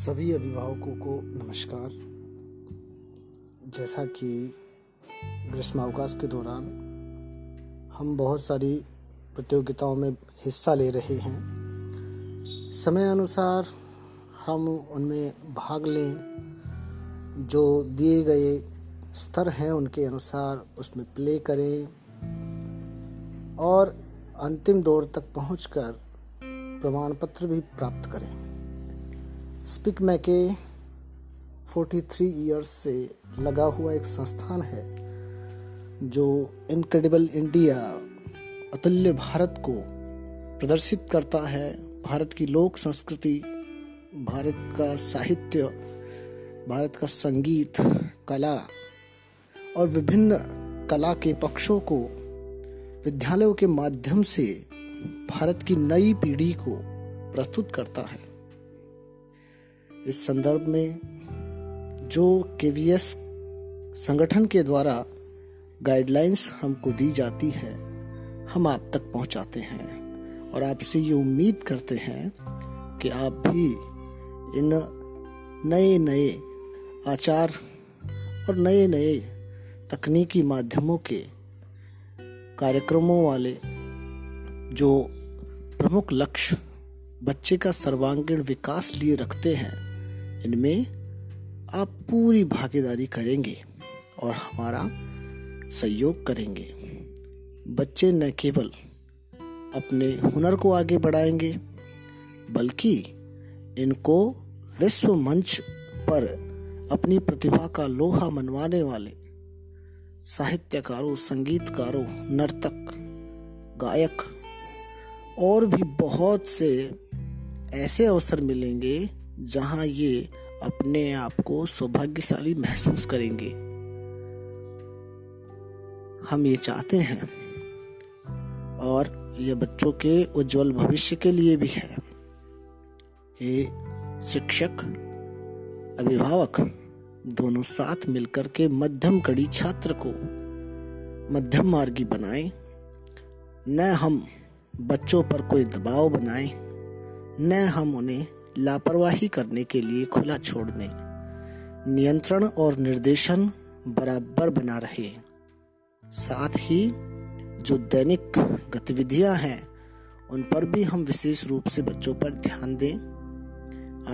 सभी अभिभावकों को नमस्कार। जैसा कि ग्रीष्मावकाश के दौरान हम बहुत सारी प्रतियोगिताओं में हिस्सा ले रहे हैं। समय अनुसार हम उनमें भाग लें। जो दिए गए स्तर हैं उनके अनुसार उसमें प्ले करें और अंतिम दौर तक पहुंचकर प्रमाण पत्र भी प्राप्त करें। स्पिक मैके 43 इयर्स से लगा हुआ एक संस्थान है, जो इनक्रेडिबल इंडिया अतुल्य भारत को प्रदर्शित करता है। भारत की लोक संस्कृति, भारत का साहित्य, भारत का संगीत, कला और विभिन्न कला के पक्षों को, विद्यालयों के माध्यम से भारत की नई पीढ़ी को प्रस्तुत करता है। इस संदर्भ में जो केवीएस संगठन के द्वारा गाइडलाइंस हमको दी जाती है, हम आप तक पहुंचाते हैं। और आपसे ये उम्मीद करते हैं कि आप भी इन नए नए आचार और नए नए तकनीकी माध्यमों के कार्यक्रमों वाले जो प्रमुख लक्ष्य बच्चे का सर्वांगीण विकास लिए रखते हैं इनमें आप पूरी भागीदारी करेंगे और हमारा सहयोग करेंगे। बच्चे न केवल अपने हुनर को आगे बढ़ाएँगे, बल्कि इनको विश्व मंच पर अपनी प्रतिभा का लोहा मनवाने वाले साहित्यकारों, संगीतकारों, नर्तक, गायक और भी बहुत से ऐसे अवसर मिलेंगे जहाँ ये अपने आप को सौभाग्यशाली महसूस करेंगे। हम ये चाहते हैं, और यह बच्चों के उज्जवल भविष्य के लिए भी है, कि शिक्षक, अभिभावक दोनों साथ मिलकर के मध्यम कड़ी छात्र को मध्यम मार्गी बनाएँ। न हम बच्चों पर कोई दबाव बनाएँ, न हम उन्हें लापरवाही करने के लिए खुला छोड़ दें। नियंत्रण और निर्देशन बराबर बना रहे। साथ ही, जो दैनिक गतिविधियाँ हैं, उन पर भी हम विशेष रूप से बच्चों पर ध्यान दें।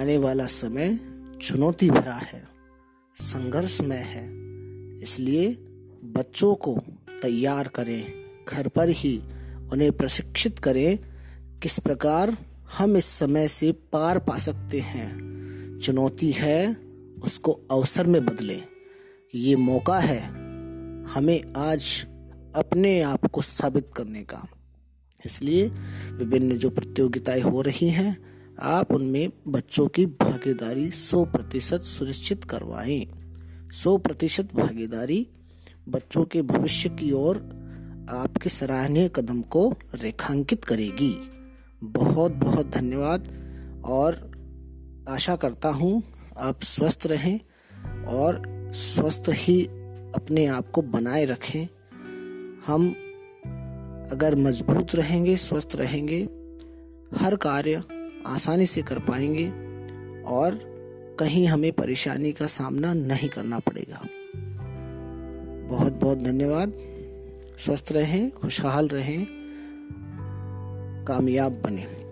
आने वाला समय चुनौती भरा है, संघर्षमय है, इसलिए बच्चों को तैयार करें, घर पर ही उन्हें प्रशिक्षित करें, किस प्रकार हम इस समय से पार पा सकते हैं। चुनौती है, उसको अवसर में बदलें। ये मौका है हमें आज अपने आप को साबित करने का। इसलिए विभिन्न जो प्रतियोगिताएँ हो रही हैं, आप उनमें बच्चों की भागीदारी 100 प्रतिशत सुनिश्चित करवाएँ। 100 प्रतिशत भागीदारी बच्चों के भविष्य की ओर आपके सराहनीय कदम को रेखांकित करेगी। बहुत बहुत धन्यवाद। और आशा करता हूँ आप स्वस्थ रहें और स्वस्थ ही अपने आप को बनाए रखें। हम अगर मज़बूत रहेंगे, स्वस्थ रहेंगे, हर कार्य आसानी से कर पाएँगे और कहीं हमें परेशानी का सामना नहीं करना पड़ेगा। बहुत बहुत धन्यवाद। स्वस्थ रहें, खुशहाल रहें। कामयाब बने।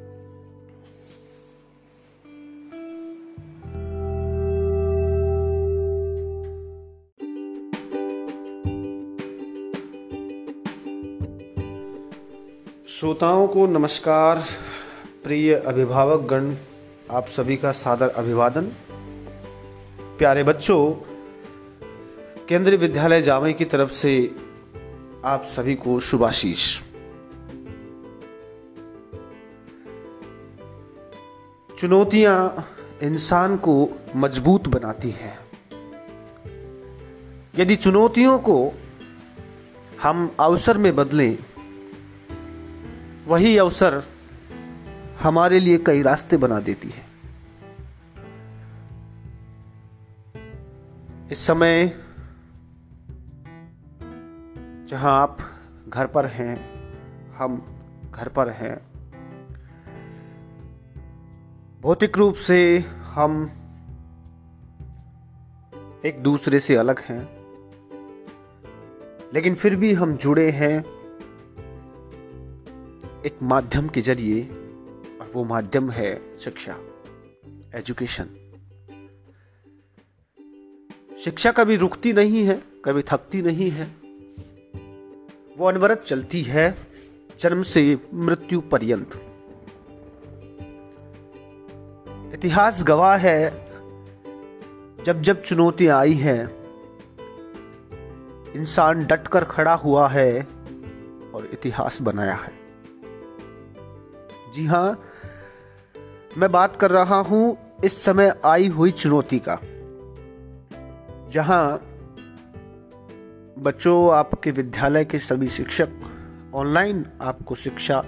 श्रोताओं को नमस्कार। प्रिय अभिभावक गण आप सभी का सादर अभिवादन। प्यारे बच्चों, केंद्रीय विद्यालय जामई की तरफ़ से आप सभी को शुभाशीष। चुनौतियाँ इंसान को मज़बूत बनाती हैं। यदि चुनौतियों को हम अवसर में बदलें, वही अवसर हमारे लिए कई रास्ते बना देती है। इस समय जहाँ आप घर पर हैं, हम घर पर हैं। भौतिक रूप से हम एक दूसरे से अलग हैं, लेकिन फिर भी हम जुड़े हैं एक माध्यम के ज़रिए, और वो माध्यम है शिक्षा, एजुकेशन। शिक्षा कभी रुकती नहीं है, कभी थकती नहीं है। वो अनवरत चलती है, जन्म से मृत्यु पर्यंत। इतिहास गवाह है, जब जब चुनौतियाँ आई हैं, इंसान डटकर खड़ा हुआ है और इतिहास बनाया है। जी हाँ, मैं बात कर रहा हूँ इस समय आई हुई चुनौती का, जहाँ बच्चों, आपके विद्यालय के सभी शिक्षक ऑनलाइन आपको शिक्षा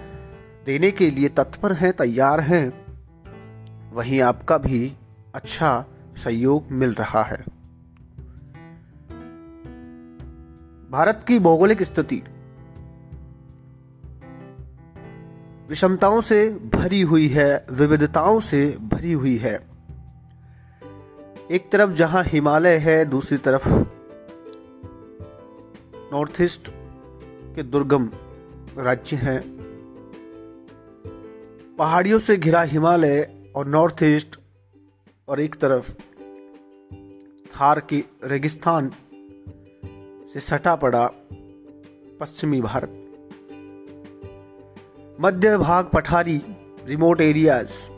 देने के लिए तत्पर हैं, तैयार हैं। वहीं आपका भी अच्छा सहयोग मिल रहा है। भारत की भौगोलिक स्थिति विषमताओं से भरी हुई है, विविधताओं से भरी हुई है। एक तरफ़ जहाँ हिमालय है, दूसरी तरफ़ नॉर्थ ईस्ट के दुर्गम राज्य हैं। पहाड़ियों से घिरा हिमालय और नॉर्थ ईस्ट और एक तरफ़ थार की रेगिस्तान से सटा पड़ा पश्चिमी भारत। मध्य भाग पठारी रिमोट एरियाज़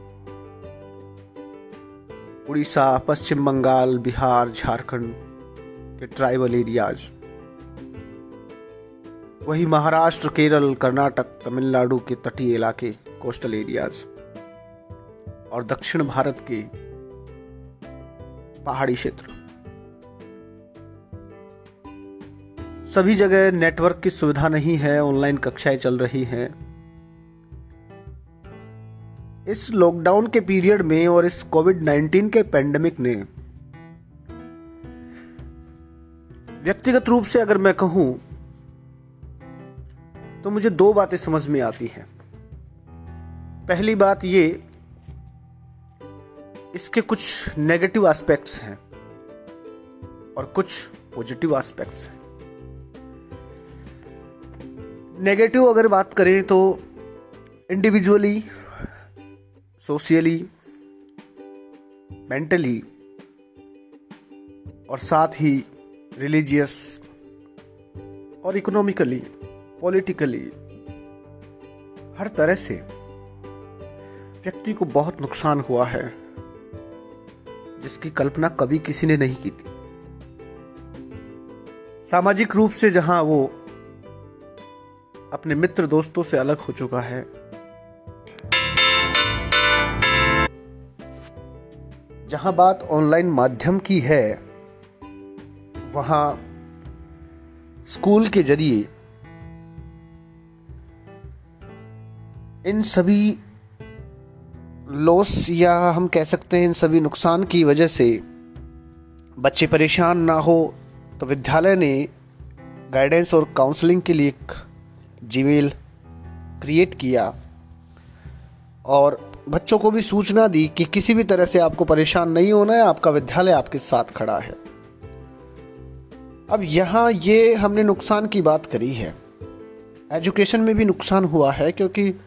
उड़ीसा, पश्चिम बंगाल, बिहार, झारखंड के ट्राइबल एरियाज़ वही महाराष्ट्र, केरल, कर्नाटक, तमिलनाडु के तटीय इलाके कोस्टल एरियाज़ और दक्षिण भारत के पहाड़ी क्षेत्र। सभी जगह नेटवर्क की सुविधा नहीं है, ऑनलाइन कक्षाएँ चल रही हैं। इस लॉकडाउन के पीरियड में और इस कोविड 19 के पेंडेमिक ने व्यक्तिगत रूप से अगर मैं कहूँ तो मुझे दो बातें समझ में आती हैं। पहली बात ये इसके कुछ नेगेटिव एस्पेक्ट्स हैं और कुछ पॉजिटिव एस्पेक्ट्स हैं। नेगेटिव अगर बात करें तो इंडिविजुअली सोशियली मेंटली और साथ ही रिलीजियस और इकोनॉमिकली पॉलिटिकली हर तरह से व्यक्ति को बहुत नुकसान हुआ है। जिसकी कल्पना कभी किसी ने नहीं की थी। सामाजिक रूप से जहाँ वो अपने मित्र दोस्तों से अलग हो चुका है, जहाँ बात ऑनलाइन माध्यम की है, वहाँ स्कूल के ज़रिए इन सभी लॉस या हम कह सकते हैं इन सभी नुकसान की वजह से बच्चे परेशान ना हो तो विद्यालय ने गाइडेंस और काउंसलिंग के लिए एक जीमेल क्रिएट किया। और बच्चों को भी सूचना दी कि किसी भी तरह से आपको परेशान नहीं होना है, आपका विद्यालय आपके साथ खड़ा है। अब यहाँ ये हमने नुकसान की बात करी है। एजुकेशन में भी नुकसान हुआ है, क्योंकि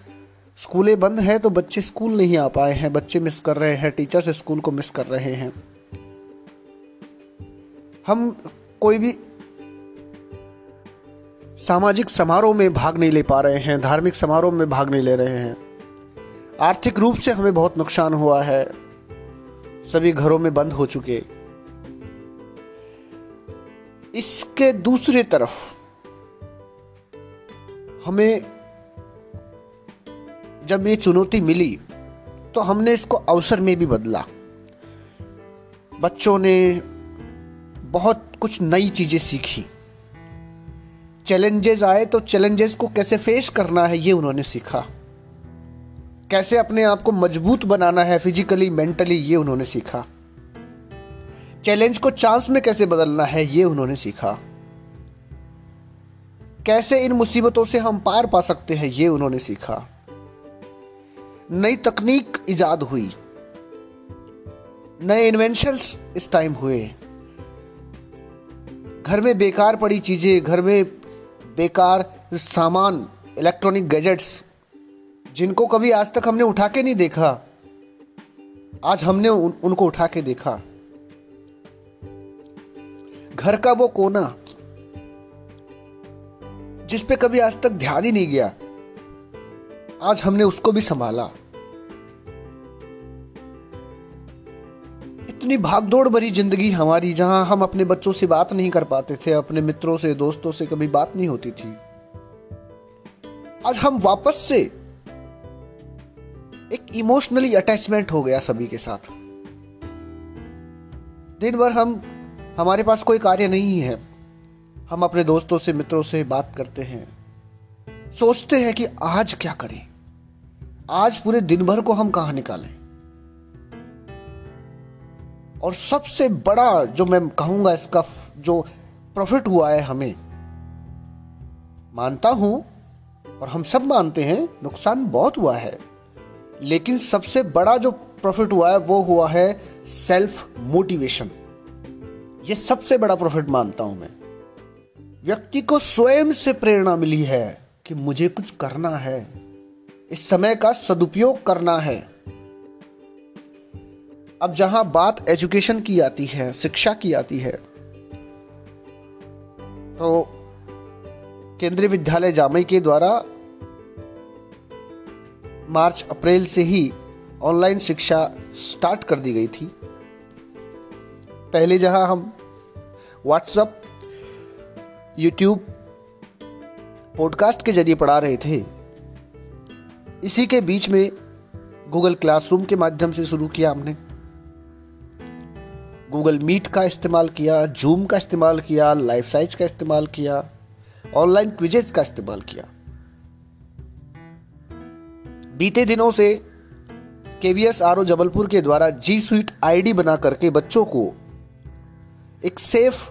स्कूलें बंद है तो बच्चे स्कूल नहीं आ पाए हैं, बच्चे मिस कर रहे हैं, टीचर्स स्कूल को मिस कर रहे हैं। हम कोई भी सामाजिक समारोह में भाग नहीं ले पा रहे हैं, धार्मिक समारोह में भाग नहीं ले रहे हैं। आर्थिक रूप से हमें बहुत नुकसान हुआ है। सभी घरों में बंद हो चुके। इसके दूसरी तरफ़ हमें जब ये चुनौती मिली तो हमने इसको अवसर में भी बदला। बच्चों ने बहुत कुछ नई चीज़ें सीखी। चैलेंजेस आए तो चैलेंजेस को कैसे फेस करना है, ये उन्होंने सीखा। कैसे अपने आप को मज़बूत बनाना है, फिजिकली, मेंटली, ये उन्होंने सीखा। चैलेंज को चांस में कैसे बदलना है, ये उन्होंने सीखा। कैसे इन मुसीबतों से हम पार पा सकते हैं, ये उन्होंने सीखा। नई तकनीक इजाद हुई। नए इन्वेंशंस इस टाइम हुए। घर में बेकार पड़ी चीज़ें घर में बेकार सामान इलेक्ट्रॉनिक गैजेट्स जिनको कभी आज तक हमने उठा के नहीं देखा आज हमने उन, उनको उठा के देखा। घर का वो कोना जिस पे कभी आज तक ध्यान ही नहीं गया आज हमने उसको भी संभाला। इतनी भागदौड़ भरी ज़िंदगी हमारी, जहाँ हम अपने बच्चों से बात नहीं कर पाते थे, अपने मित्रों से, दोस्तों से कभी बात नहीं होती थी। आज हम वापस से एक इमोशनली अटैचमेंट हो गया सभी के साथ। दिन भर हम, हमारे पास कोई कार्य नहीं है। हम अपने दोस्तों से, मित्रों से बात करते हैं। सोचते हैं कि आज क्या करें? आज पूरे दिन भर को हम कहा निकालें? और सबसे बड़ा जो मैं कहूँगा इसका जो प्रॉफिट हुआ है हमें, मानता हूँ और हम सब मानते हैं, नुकसान बहुत हुआ है, लेकिन सबसे बड़ा जो प्रॉफिट हुआ है, वो हुआ है सेल्फ मोटिवेशन ये सबसे बड़ा प्रॉफिट मानता हूँ मैं। व्यक्ति को स्वयं से प्रेरणा मिली है कि मुझे कुछ करना है, इस समय का सदुपयोग करना है। अब जहाँ बात एजुकेशन की आती है, शिक्षा की आती है तो केंद्रीय विद्यालय जामई के द्वारा मार्च, अप्रैल से ही ऑनलाइन शिक्षा स्टार्ट कर दी गई थी। पहले जहाँ हम व्हाट्सएप, यूट्यूब पॉडकास्ट के ज़रिए पढ़ा रहे थे, इसी के बीच में गूगल क्लासरूम के माध्यम से शुरू किया हमने। गूगल मीट का इस्तेमाल किया जूम का इस्तेमाल किया लाइफ साइज़ का इस्तेमाल किया ऑनलाइन क्विजेज का इस्तेमाल किया। बीते दिनों से केवीएस आर जबलपुर के द्वारा जी स्वीट आईडी बना करके बच्चों को एक सेफ़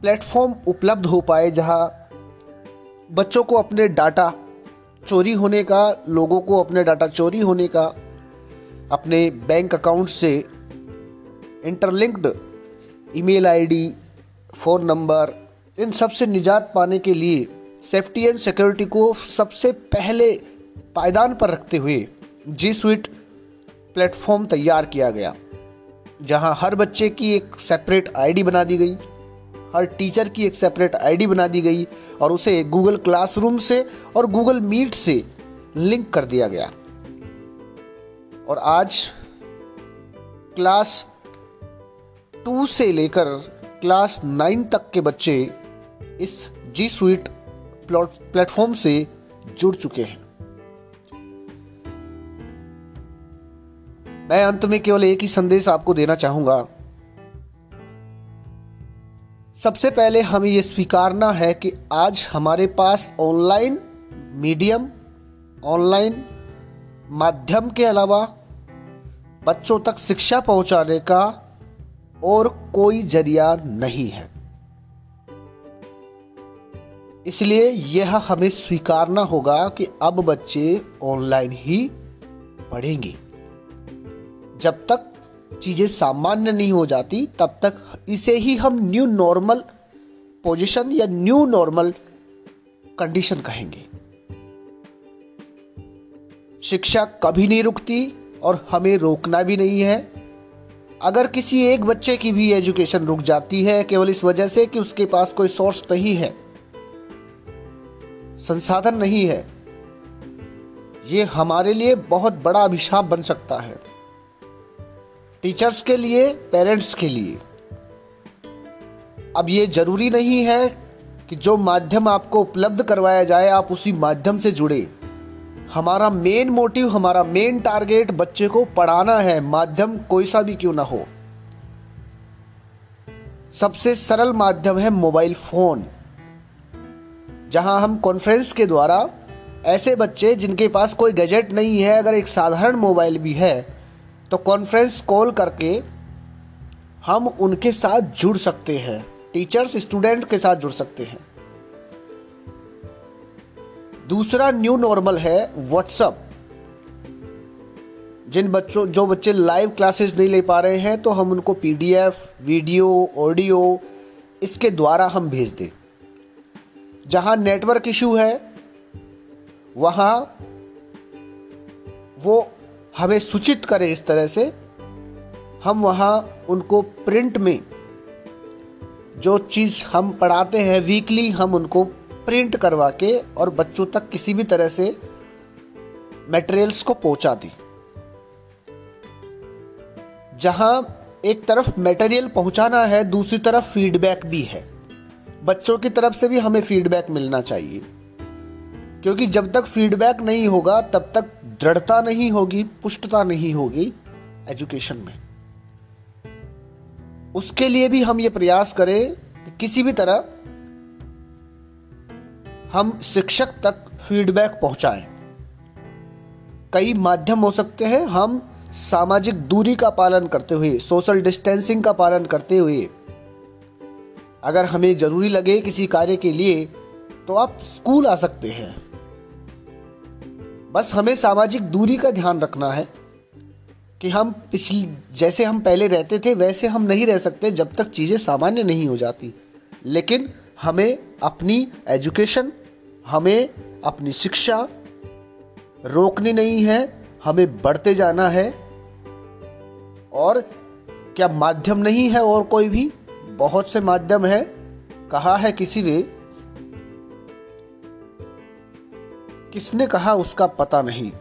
प्लेटफॉर्म उपलब्ध हो पाए, जहाँ बच्चों को अपने डाटा चोरी होने का, लोगों को अपने डाटा चोरी होने का, अपने बैंक अकाउंट से interlinked email ID phone number इन सबसे निजात पाने के लिए सेफ्टी एंड सिक्योरिटी को सबसे पहले पायदान पर रखते हुए जी स्वीट प्लेटफॉर्म तैयार किया गया, जहाँ हर बच्चे की एक सेपरेट आईडी बना दी गई, हर टीचर की एक सेपरेट आईडी बना दी गई, और उसे गूगल क्लासरूम से और गूगल मीट से लिंक कर दिया गया। और आज क्लास टू से लेकर क्लास नाइन तक के बच्चे इस जी स्वीट प्लेटफॉर्म से जुड़ चुके हैं। मैं अंत में केवल एक ही संदेश आपको देना चाहूँगा। सबसे पहले हमें यह स्वीकारना है कि आज हमारे पास ऑनलाइन मीडियम ऑनलाइन माध्यम के अलावा बच्चों तक शिक्षा पहुँचाने का और कोई ज़रिया नहीं है। इसलिए यह हमें स्वीकारना होगा कि अब बच्चे ऑनलाइन ही पढ़ेंगे। जब तक चीज़ें सामान्य नहीं हो जाती, तब तक इसे ही हम न्यू नॉर्मल पोजीशन या न्यू नॉर्मल कंडीशन कहेंगे। शिक्षा कभी नहीं रुकती और हमें रोकना भी नहीं है। अगर किसी एक बच्चे की भी एजुकेशन रुक जाती है, केवल इस वजह से कि उसके पास कोई सोर्स नहीं है, संसाधन नहीं है, ये हमारे लिए बहुत बड़ा अभिशाप बन सकता है। टीचर्स के लिए, पेरेंट्स के लिए। अब ये ज़रूरी नहीं है कि जो माध्यम आपको उपलब्ध करवाया जाए, आप उसी माध्यम से जुड़े। हमारा मेन मोटिव हमारा मेन टारगेट बच्चे को पढ़ाना है, माध्यम कोई सा भी क्यों ना हो। सबसे सरल माध्यम है मोबाइल फ़ोन जहाँ हम कॉन्फ्रेंस के द्वारा ऐसे बच्चे जिनके पास कोई गैजेट नहीं है, अगर एक साधारण मोबाइल भी है तो कॉन्फ्रेंस कॉल करके हम उनके साथ जुड़ सकते हैं टीचर्स स्टूडेंट के साथ जुड़ सकते हैं। दूसरा न्यू नॉर्मल है व्हाट्सअप। जिन बच्चों, जो बच्चे लाइव क्लासेस नहीं ले पा रहे हैं तो हम उनको पीडीएफ, वीडियो, ऑडियो, इसके द्वारा हम भेज दें। जहाँ नेटवर्क इशू है, वहाँ वो हमें सूचित करें इस तरह से, हम वहाँ उनको प्रिंट में जो चीज़ हम पढ़ाते हैं वीकली, हम उनको प्रिंट करवा के और बच्चों तक किसी भी तरह से मटेरियल्स को पहुँचा दी। जहाँ एक तरफ़ मटेरियल पहुंचाना है, दूसरी तरफ़ फीडबैक भी है। बच्चों की तरफ़ से भी हमें फीडबैक मिलना चाहिए। क्योंकि जब तक फीडबैक नहीं होगा, तब तक दृढ़ता नहीं होगी, पुष्टता नहीं होगी एजुकेशन में। उसके लिए भी हम ये प्रयास करें कि किसी भी तरह हम शिक्षक तक फीडबैक पहुंचाएँ। कई माध्यम हो सकते हैं हम सामाजिक दूरी का पालन करते हुए सोशल डिस्टेंसिंग का पालन करते हुए। अगर हमें ज़रूरी लगे किसी कार्य के लिए तो आप स्कूल आ सकते हैं। बस हमें सामाजिक दूरी का ध्यान रखना है कि हम पिछली, जैसे हम पहले रहते थे, वैसे हम नहीं रह सकते जब तक चीज़ें सामान्य नहीं हो जाती। लेकिन हमें अपनी एजुकेशन हमें अपनी शिक्षा रोकनी नहीं है, हमें बढ़ते जाना है। और क्या माध्यम नहीं है और कोई भी? बहुत से माध्यम है। कहा है किसी ने, किसने कहा उसका पता नहीं।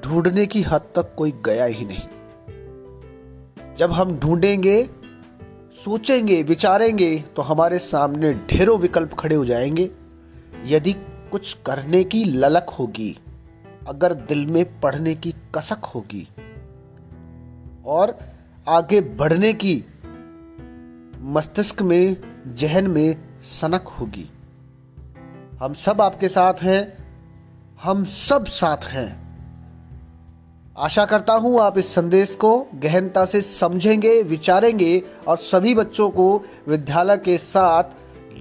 ढूँढने की हद तक कोई गया ही नहीं। जब हम ढूंढेंगे सोचेंगे, विचारेंगे तो हमारे सामने ढेरों विकल्प खड़े हो जाएँगे। यदि कुछ करने की ललक होगी, अगर दिल में पढ़ने की कसक होगी, और आगे बढ़ने की मस्तिष्क में, जहन में सनक होगी। हम सब आपके साथ हैं, हम सब साथ हैं। आशा करता हूँ आप इस संदेश को गहनता से समझेंगे, विचारेंगे और सभी बच्चों को विद्यालय के साथ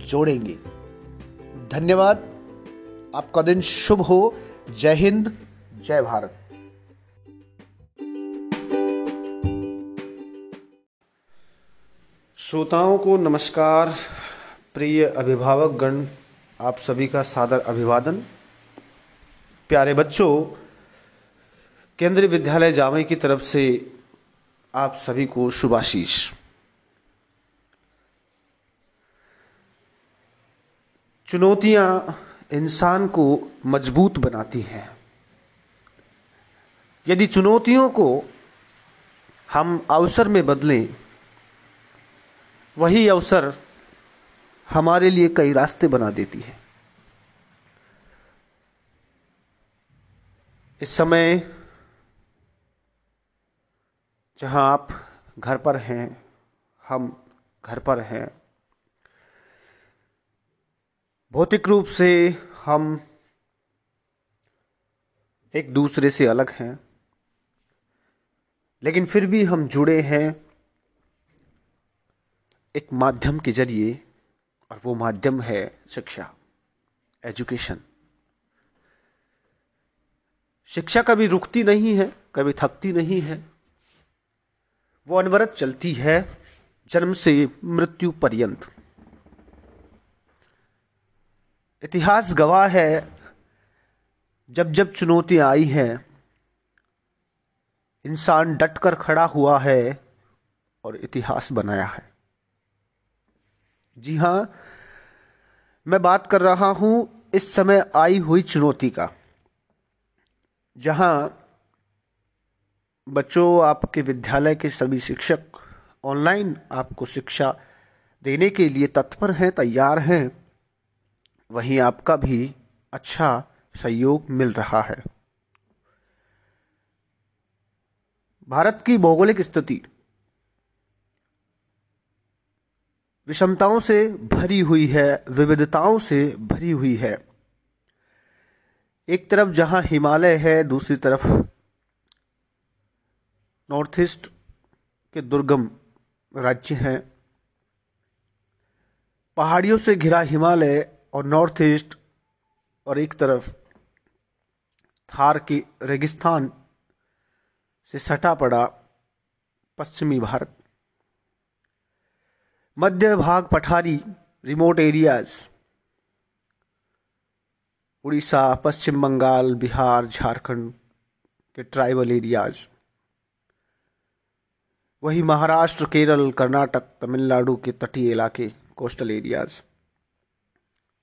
जोड़ेंगे। धन्यवाद। आपका दिन शुभ हो। जय हिंद, जय भारत। श्रोताओं को नमस्कार। प्रिय अभिभावक गण आप सभी का सादर अभिवादन। प्यारे बच्चों केंद्रीय विद्यालय जामई की तरफ़ से आप सभी को शुभाशीष। चुनौतियाँ इंसान को मज़बूत बनाती हैं। यदि चुनौतियों को हम अवसर में बदलें, वही अवसर हमारे लिए कई रास्ते बना देती है। इस समय जहाँ आप घर पर हैं, हम घर पर हैं। भौतिक रूप से हम एक दूसरे से अलग हैं, लेकिन फिर भी हम जुड़े हैं एक माध्यम के ज़रिए, और वो माध्यम है शिक्षा, एजुकेशन। शिक्षा कभी रुकती नहीं है, कभी थकती नहीं है वो अनवरत चलती है जन्म से मृत्यु पर्यंत। इतिहास गवाह है, जब जब चुनौतियाँ आई हैं, इंसान डटकर खड़ा हुआ है और इतिहास बनाया है। जी हाँ, मैं बात कर रहा हूँ इस समय आई हुई चुनौती का, जहाँ बच्चों, आपके विद्यालय के सभी शिक्षक ऑनलाइन आपको शिक्षा देने के लिए तत्पर हैं, तैयार हैं। वहीं आपका भी अच्छा सहयोग मिल रहा है। भारत की भौगोलिक स्थिति विषमताओं से भरी हुई है, विविधताओं से भरी हुई है। एक तरफ़ जहाँ हिमालय है, दूसरी तरफ़ नॉर्थ ईस्ट के दुर्गम राज्य हैं। पहाड़ियों से घिरा हिमालय और नॉर्थ ईस्ट और एक तरफ़ थार की रेगिस्तान से सटा पड़ा पश्चिमी भारत। मध्य भाग पठारी रिमोट एरियाज़ उड़ीसा, पश्चिम बंगाल, बिहार, झारखंड के ट्राइबल एरियाज़ वही महाराष्ट्र, केरल, कर्नाटक, तमिलनाडु के तटीय इलाके, कोस्टल एरियाज़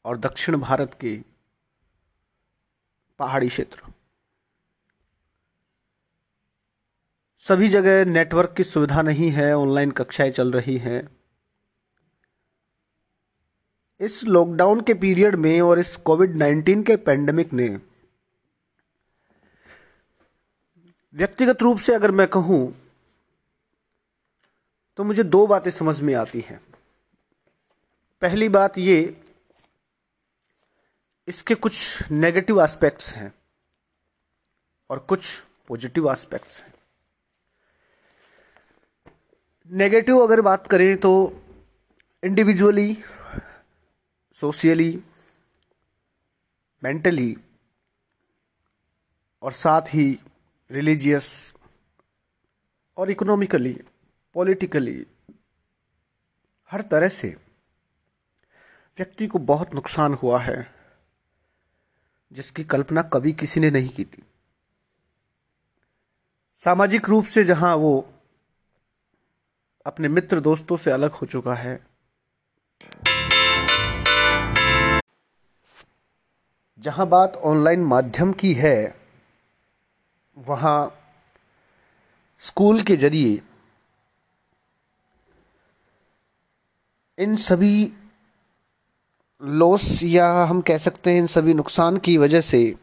और दक्षिण भारत के पहाड़ी क्षेत्र। सभी जगह नेटवर्क की सुविधा नहीं है, ऑनलाइन कक्षाएँ चल रही हैं। इस लॉकडाउन के पीरियड में और इस कोविड 19 के पेंडेमिक ने व्यक्तिगत रूप से अगर मैं कहूँ तो मुझे दो बातें समझ में आती हैं। पहली बात ये, इसके कुछ नेगेटिव एस्पेक्ट्स हैं और कुछ पॉजिटिव एस्पेक्ट्स हैं। नेगेटिव अगर बात करें तो इंडिविजुअली सोशियली मेंटली और साथ ही रिलीजियस और इकोनॉमिकली पॉलिटिकली हर तरह से व्यक्ति को बहुत नुकसान हुआ है, जिसकी कल्पना कभी किसी ने नहीं की थी। सामाजिक रूप से जहाँ वो अपने मित्र दोस्तों से अलग हो चुका है, जहाँ बात ऑनलाइन माध्यम की है, वहाँ स्कूल के ज़रिए इन सभी लॉस या हम कह सकते हैं इन सभी नुकसान की वजह से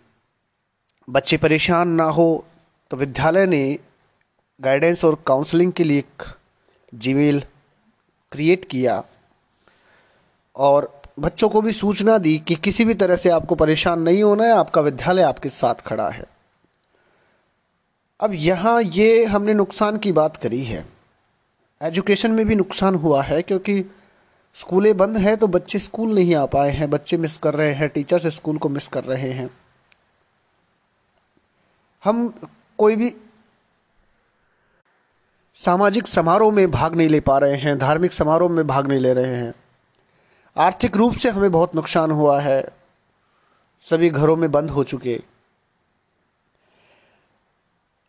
बच्चे परेशान ना हो तो विद्यालय ने गाइडेंस और काउंसलिंग के लिए एक जीमेल क्रिएट किया और बच्चों को भी सूचना दी कि किसी भी तरह से आपको परेशान नहीं होना है, आपका विद्यालय आपके साथ खड़ा है। अब यहाँ ये हमने नुकसान की बात करी है। एजुकेशन में भी नुकसान हुआ है, क्योंकि स्कूलें बंद है तो बच्चे स्कूल नहीं आ पाए हैं, बच्चे मिस कर रहे हैं, टीचर्स स्कूल को मिस कर रहे हैं। हम कोई भी सामाजिक समारोह में भाग नहीं ले पा रहे हैं, धार्मिक समारोह में भाग नहीं ले रहे हैं। आर्थिक रूप से हमें बहुत नुकसान हुआ है। सभी घरों में बंद हो चुके।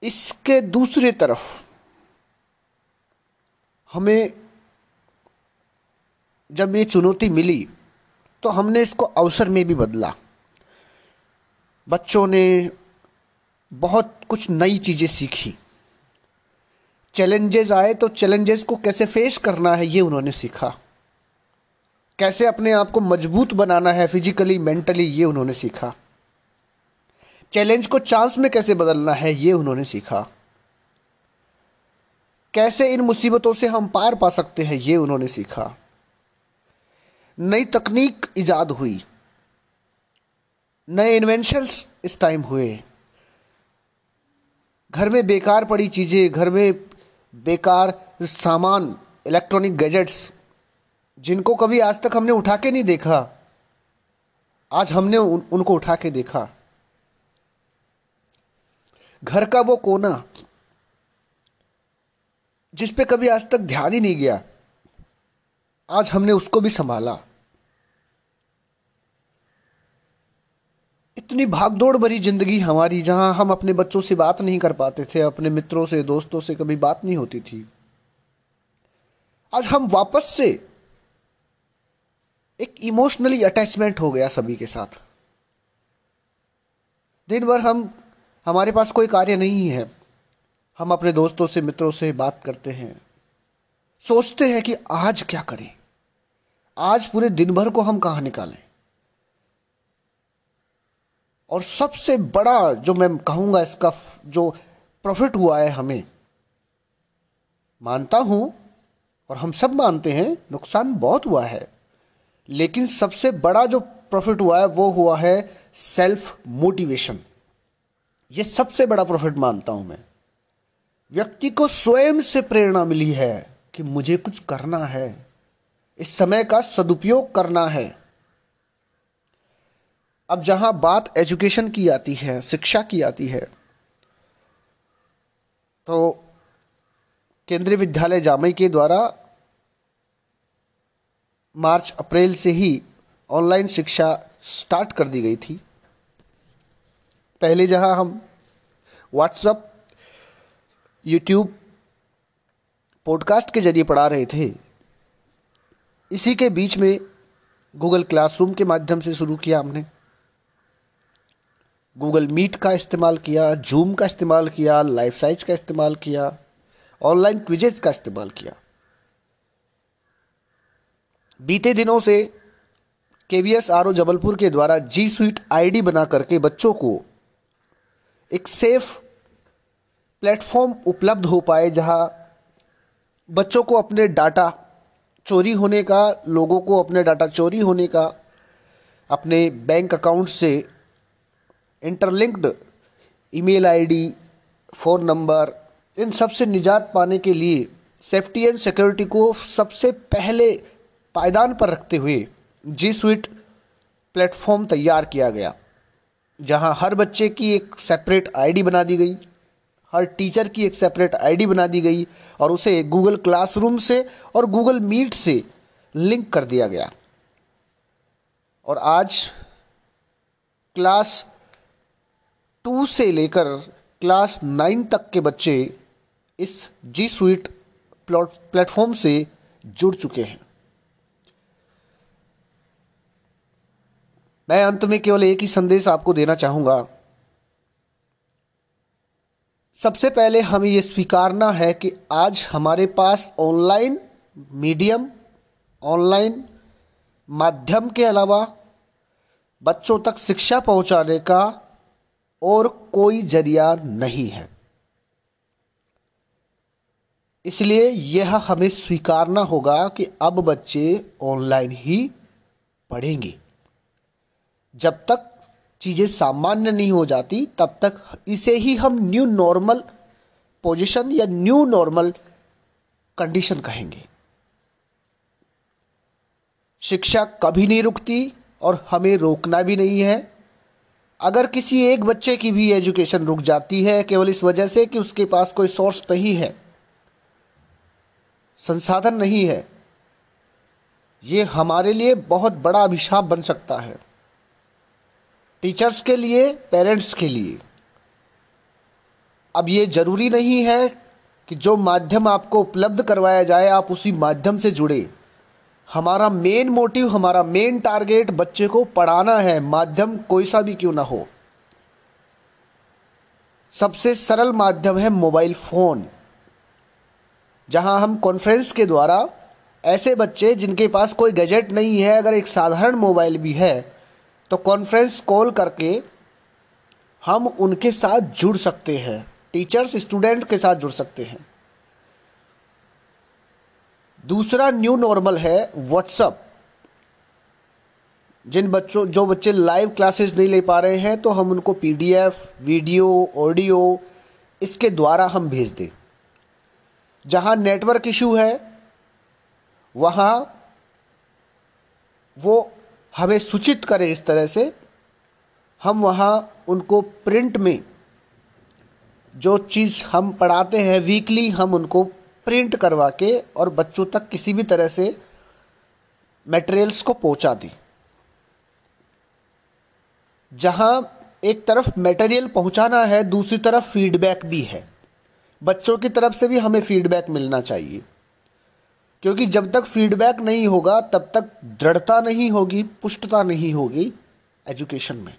इसके दूसरे तरफ़ हमें जब ये चुनौती मिली तो हमने इसको अवसर में भी बदला। बच्चों ने बहुत कुछ नई चीज़ें सीखी। चैलेंजेस आए तो चैलेंजेस को कैसे फेस करना है, ये उन्होंने सीखा। कैसे अपने आप को मज़बूत बनाना है, फिजिकली, मेंटली, ये उन्होंने सीखा। चैलेंज को चांस में कैसे बदलना है, ये उन्होंने सीखा। कैसे इन मुसीबतों से हम पार पा सकते हैं, ये उन्होंने सीखा। नई तकनीक ईजाद हुई। नए इन्वेंशंस इस टाइम हुए। घर में बेकार पड़ी चीज़ें घर में बेकार सामान इलेक्ट्रॉनिक गैजेट्स जिनको कभी आज तक हमने उठा के नहीं देखा आज हमने उन, उनको उठा के देखा। घर का वो कोना जिस पे कभी आज तक ध्यान ही नहीं गया। आज हमने उसको भी संभाला। इतनी भागदौड़ भरी ज़िंदगी हमारी, जहाँ हम अपने बच्चों से बात नहीं कर पाते थे, अपने मित्रों से, दोस्तों से कभी बात नहीं होती थी। आज हम वापस से एक इमोशनली अटैचमेंट हो गया सभी के साथ। दिन भर हम, हमारे पास कोई कार्य नहीं है। हम अपने दोस्तों से, मित्रों से बात करते हैं। सोचते हैं कि आज क्या करें। आज पूरे दिन भर को हम कहा निकालें? और सबसे बड़ा जो मैं कहूँगा इसका जो प्रॉफिट हुआ है हमें, मानता हूँ और हम सब मानते हैं, नुकसान बहुत हुआ है, लेकिन सबसे बड़ा जो प्रॉफिट हुआ है वो हुआ है सेल्फ मोटिवेशन ये सबसे बड़ा प्रॉफिट मानता हूँ मैं। व्यक्ति को स्वयं से प्रेरणा मिली है कि मुझे कुछ करना है। इस समय का सदुपयोग करना है। अब जहाँ बात एजुकेशन की आती है, शिक्षा की आती है तो केंद्रीय विद्यालय जामई के द्वारा मार्च, अप्रैल से ही ऑनलाइन शिक्षा स्टार्ट कर दी गई थी। पहले जहाँ हम व्हाट्सएप, यूट्यूब, पॉडकास्ट के ज़रिए पढ़ा रहे थे इसी के बीच में गूगल क्लासरूम के माध्यम से शुरू किया हमने। गूगल मीट का इस्तेमाल किया जूम का इस्तेमाल किया लाइफ साइज़ का इस्तेमाल किया ऑनलाइन क्विजेज का इस्तेमाल किया। बीते दिनों से K V S R O Jabalpur के द्वारा जी स्वीट आईडी बना करके बच्चों को एक सेफ़ प्लेटफॉर्म उपलब्ध हो पाए, जहाँ बच्चों को अपने डाटा चोरी होने का, लोगों को अपने डाटा चोरी होने का, अपने बैंक अकाउंट से interlinked email ID, phone number, इन सबसे निजात पाने के लिए सेफ्टी एंड सिक्योरिटी को सबसे पहले पायदान पर रखते हुए जी स्वीट प्लेटफॉर्म तैयार किया गया, जहाँ हर बच्चे की एक सेपरेट आईडी बना दी गई। हर टीचर की एक सेपरेट आईडी बना दी गई और उसे गूगल क्लासरूम से और गूगल मीट से लिंक कर दिया गया। और आज क्लास टू से लेकर क्लास नाइन तक के बच्चे इस जी स्वीट प्लेटफॉर्म से जुड़ चुके हैं। मैं अंत में केवल एक ही संदेश आपको देना चाहूँगा। सबसे पहले हमें यह स्वीकारना है कि आज हमारे पास ऑनलाइन मीडियम ऑनलाइन माध्यम के अलावा बच्चों तक शिक्षा पहुँचाने का और कोई ज़रिया नहीं है। इसलिए यह हमें स्वीकारना होगा कि अब बच्चे ऑनलाइन ही पढ़ेंगे। जब तक चीज़ें सामान्य नहीं हो जाती, तब तक इसे ही हम न्यू नॉर्मल पोजीशन या न्यू नॉर्मल कंडीशन कहेंगे। शिक्षा कभी नहीं रुकती और हमें रोकना भी नहीं है। अगर किसी एक बच्चे की भी एजुकेशन रुक जाती है, केवल इस वजह से कि उसके पास कोई सोर्स नहीं है, संसाधन नहीं है, ये हमारे लिए बहुत बड़ा अभिशाप बन सकता है। टीचर्स के लिए, पेरेंट्स के लिए। अब ये ज़रूरी नहीं है कि जो माध्यम आपको उपलब्ध करवाया जाए, आप उसी माध्यम से जुड़े। हमारा मेन मोटिव हमारा मेन टारगेट बच्चे को पढ़ाना है। माध्यम कोई सा भी क्यों ना हो। सबसे सरल माध्यम है मोबाइल फ़ोन जहाँ हम कॉन्फ्रेंस के द्वारा ऐसे बच्चे जिनके पास कोई गैजेट नहीं है, अगर एक साधारण मोबाइल भी है तो कॉन्फ्रेंस कॉल करके हम उनके साथ जुड़ सकते हैं। टीचर्स स्टूडेंट के साथ जुड़ सकते हैं। दूसरा न्यू नॉर्मल है व्हाट्सअप जिन बच्चों, जो बच्चे लाइव क्लासेस नहीं ले पा रहे हैं तो हम उनको पीडीएफ वीडियो ऑडियो इसके द्वारा हम भेज दें। जहाँ नेटवर्क इशू है, वहाँ वो हमें सूचित करें इस तरह से, हम वहाँ उनको प्रिंट में जो चीज़ हम पढ़ाते हैं वीकली, हम उनको प्रिंट करवा के और बच्चों तक किसी भी तरह से मटेरियल्स को पहुँचा दें। जहाँ एक तरफ़ मटेरियल पहुंचाना है, दूसरी तरफ़ फीडबैक भी है। बच्चों की तरफ़ से भी हमें फीडबैक मिलना चाहिए। क्योंकि जब तक फीडबैक नहीं होगा, तब तक दृढ़ता नहीं होगी, पुष्टता नहीं होगी एजुकेशन में।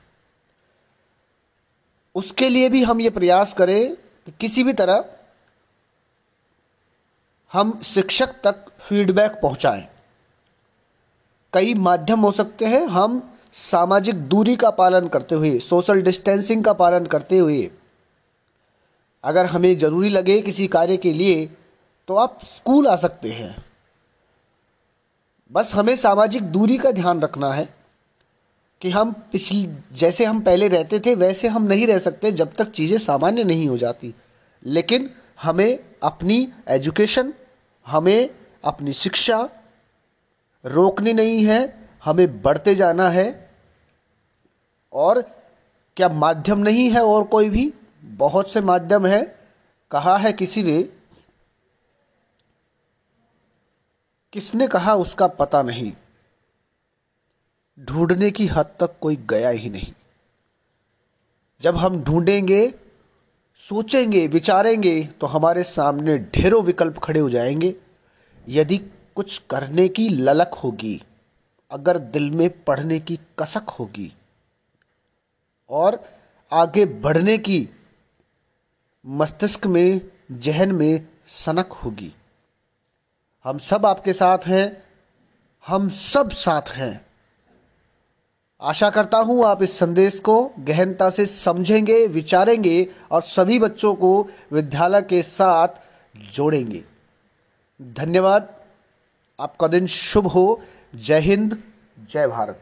उसके लिए भी हम ये प्रयास करें कि किसी भी तरह हम शिक्षक तक फीडबैक पहुंचाएँ। कई माध्यम हो सकते हैं हम सामाजिक दूरी का पालन करते हुए, सोशल डिस्टेंसिंग का पालन करते हुए, अगर हमें ज़रूरी लगे किसी कार्य के लिए तो आप स्कूल आ सकते हैं। बस हमें सामाजिक दूरी का ध्यान रखना है कि हम पिछली, जैसे हम पहले रहते थे, वैसे हम नहीं रह सकते जब तक चीज़ें सामान्य नहीं हो जाती। लेकिन हमें अपनी एजुकेशन, हमें अपनी शिक्षा रोकनी नहीं है, हमें बढ़ते जाना है, और क्या माध्यम नहीं है और कोई भी? बहुत से माध्यम है। कहा है किसी ने किसने कहा उसका पता नहीं। ढूँढने की हद तक कोई गया ही नहीं। जब हम ढूंढेंगे, सोचेंगे, विचारेंगे तो हमारे सामने ढेरों विकल्प खड़े हो जाएँगे। यदि कुछ करने की ललक होगी, अगर दिल में पढ़ने की कसक होगी, और आगे बढ़ने की मस्तिष्क में, जहन में सनक होगी हम सब आपके साथ हैं, हम सब साथ हैं। आशा करता हूँ आप इस संदेश को गहनता से समझेंगे, विचारेंगे और सभी बच्चों को विद्यालय के साथ जोड़ेंगे। धन्यवाद। आपका दिन शुभ हो। जय हिंद, जय भारत।